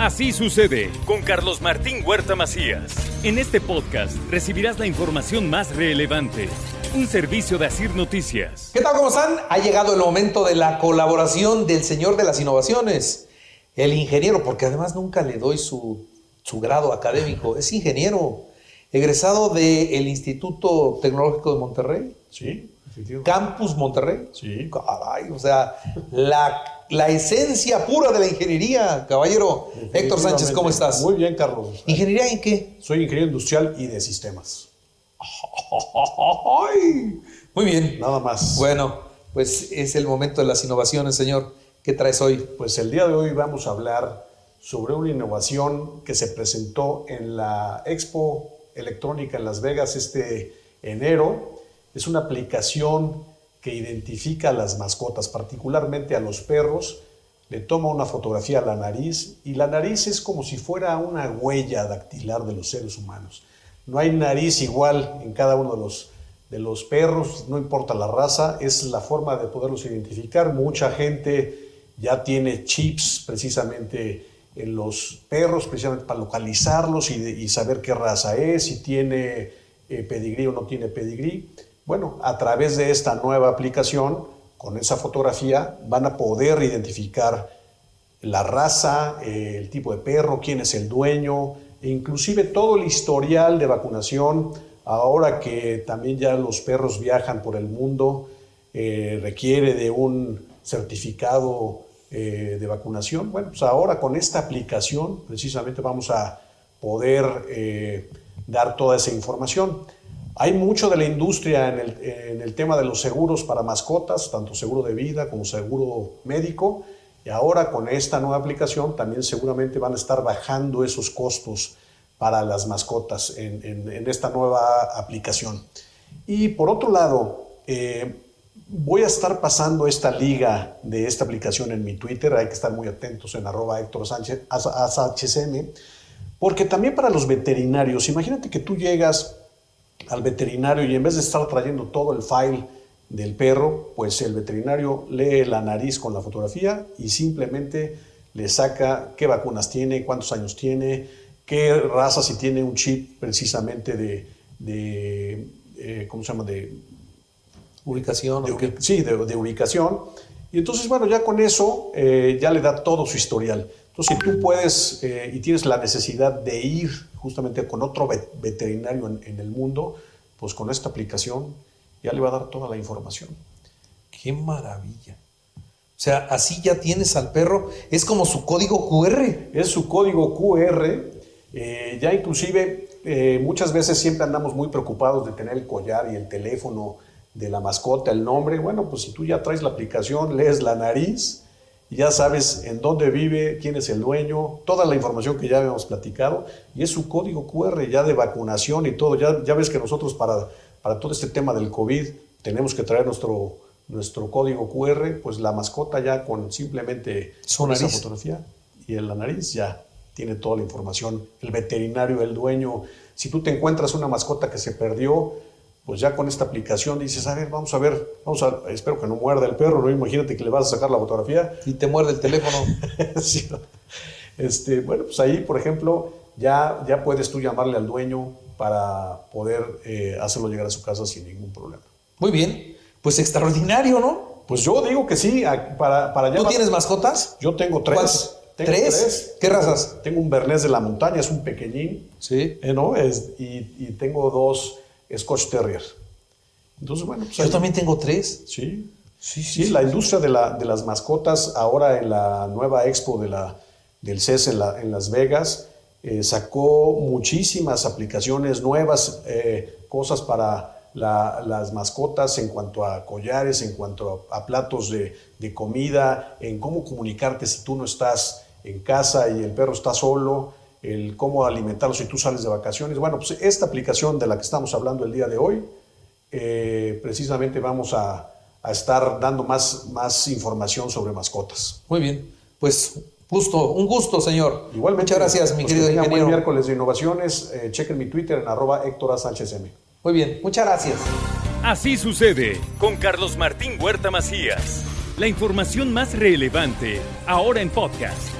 Así sucede con Carlos Martín Huerta Macías. En este podcast recibirás la información más relevante. Un servicio de Asir Noticias. ¿Qué tal? ¿Cómo están? Ha llegado el momento de la colaboración del señor de las innovaciones, el ingeniero, porque además nunca le doy su, su grado académico. Es ingeniero, egresado del Instituto Tecnológico de Monterrey. Sí, efectivamente. Campus Monterrey. Sí. Caray, o sea, la, la esencia pura de la ingeniería, caballero. Héctor Sánchez, ¿cómo estás? Muy bien, Carlos. ¿Ingeniería en qué? Soy ingeniero industrial y de sistemas. Ay, Muy bien. Nada más. Bueno, pues es el momento de las innovaciones, señor. ¿Qué traes hoy? Pues el día de hoy vamos a hablar sobre una innovación que se presentó en la Expo Electrónica en Las Vegas este enero. Es una aplicación que identifica a las mascotas, particularmente a los perros. Le toma una fotografía a la nariz y la nariz es como si fuera una huella dactilar de los seres humanos. No hay nariz igual en cada uno de los, de los perros, no importa la raza, es la forma de poderlos identificar. Mucha gente ya tiene chips precisamente en los perros, precisamente para localizarlos y, saber qué raza es, si tiene eh, pedigrí o no tiene pedigrí. Bueno, a través de esta nueva aplicación, con esa fotografía, van a poder identificar la raza, el tipo de perro, quién es el dueño, e inclusive todo el historial de vacunación. Ahora que también ya los perros viajan por el mundo, eh, requiere de un certificado eh, de vacunación. Bueno, pues ahora con esta aplicación precisamente vamos a poder eh, dar toda esa información. Hay mucho de la industria en el, tema de los seguros para mascotas, tanto seguro de vida como seguro médico. Y ahora con esta nueva aplicación también seguramente van a estar bajando esos costos para las mascotas en, esta nueva aplicación. Y por otro lado, eh, voy a estar pasando esta liga de esta aplicación en mi Twitter. Hay que estar muy atentos en arroba Héctor Sánchez, porque también para los veterinarios, imagínate que tú llegas al veterinario y en vez de estar trayendo todo el file del perro, pues el veterinario lee la nariz con la fotografía y simplemente le saca qué vacunas tiene, cuántos años tiene, qué raza, si tiene un chip precisamente de, de, eh, ¿cómo se llama? De, Ubicación. de sí, de, de ubicación. Y entonces, bueno, ya con eso eh, ya le da todo su historial. Si tú puedes eh, y tienes la necesidad de ir justamente con otro vet- veterinario en, en el mundo, pues con esta aplicación ya le va a dar toda la información. Qué maravilla. O sea, así ya tienes al perro. Es como su código QR. Es su código QR. eh, ya inclusive eh, muchas veces siempre andamos muy preocupados de tener el collar y el teléfono de la mascota, el nombre. Bueno, pues si tú ya traes la aplicación, lees la nariz, y ya sabes en dónde vive, quién es el dueño, toda la información que ya habíamos platicado, y es su código QR ya de vacunación y todo. Ya, ya ves que nosotros para, para todo este tema del COVID tenemos que traer nuestro, nuestro código QR, pues la mascota ya con simplemente Su esa nariz. fotografía y en la nariz ya tiene toda la información. El veterinario, el dueño, si tú te encuentras una mascota que se perdió, pues ya con esta aplicación dices, a ver, vamos a ver, vamos a, espero que no muerda el perro, ¿no? Imagínate que le vas a sacar la fotografía. Y te muerde el teléfono. Sí. Este, bueno, pues ahí, por ejemplo, ya, ya puedes tú llamarle al dueño para poder eh, hacerlo llegar a su casa sin ningún problema. Muy bien. Pues extraordinario, ¿no? Pues yo digo que sí, para, para ¿Tú tienes mascotas? Yo tengo tres. Tengo ¿Tres? ¿Qué razas? Tengo un Bernés de la montaña, es un pequeñín. Sí. eh, ¿no? Es- y, y tengo dos Scotch Terrier. Entonces, bueno, pues Yo también tengo tres. Sí. Sí, Sí, la industria de, la- de las mascotas ahora en la nueva expo de la, del CES en, la- en Las Vegas eh, sacó muchísimas aplicaciones nuevas, eh, cosas para la- las mascotas en cuanto a collares, en cuanto a, a platos de, de comida, en cómo comunicarte si tú no estás en casa y el perro está solo, el cómo alimentarlo si tú sales de vacaciones. Bueno, pues esta aplicación de la que estamos hablando el día de hoy, eh, precisamente vamos a, a, estar dando más, más información sobre mascotas. Muy bien, pues gusto, un gusto, señor. Igualmente. Muchas gracias, mi pues querido ingeniero. buen miércoles de innovaciones. Eh, chequen mi Twitter en arroba Héctor. Sánchez M. Muy bien, muchas gracias. Así sucede con Carlos Martín Huerta Macías. La información más relevante, ahora en podcast.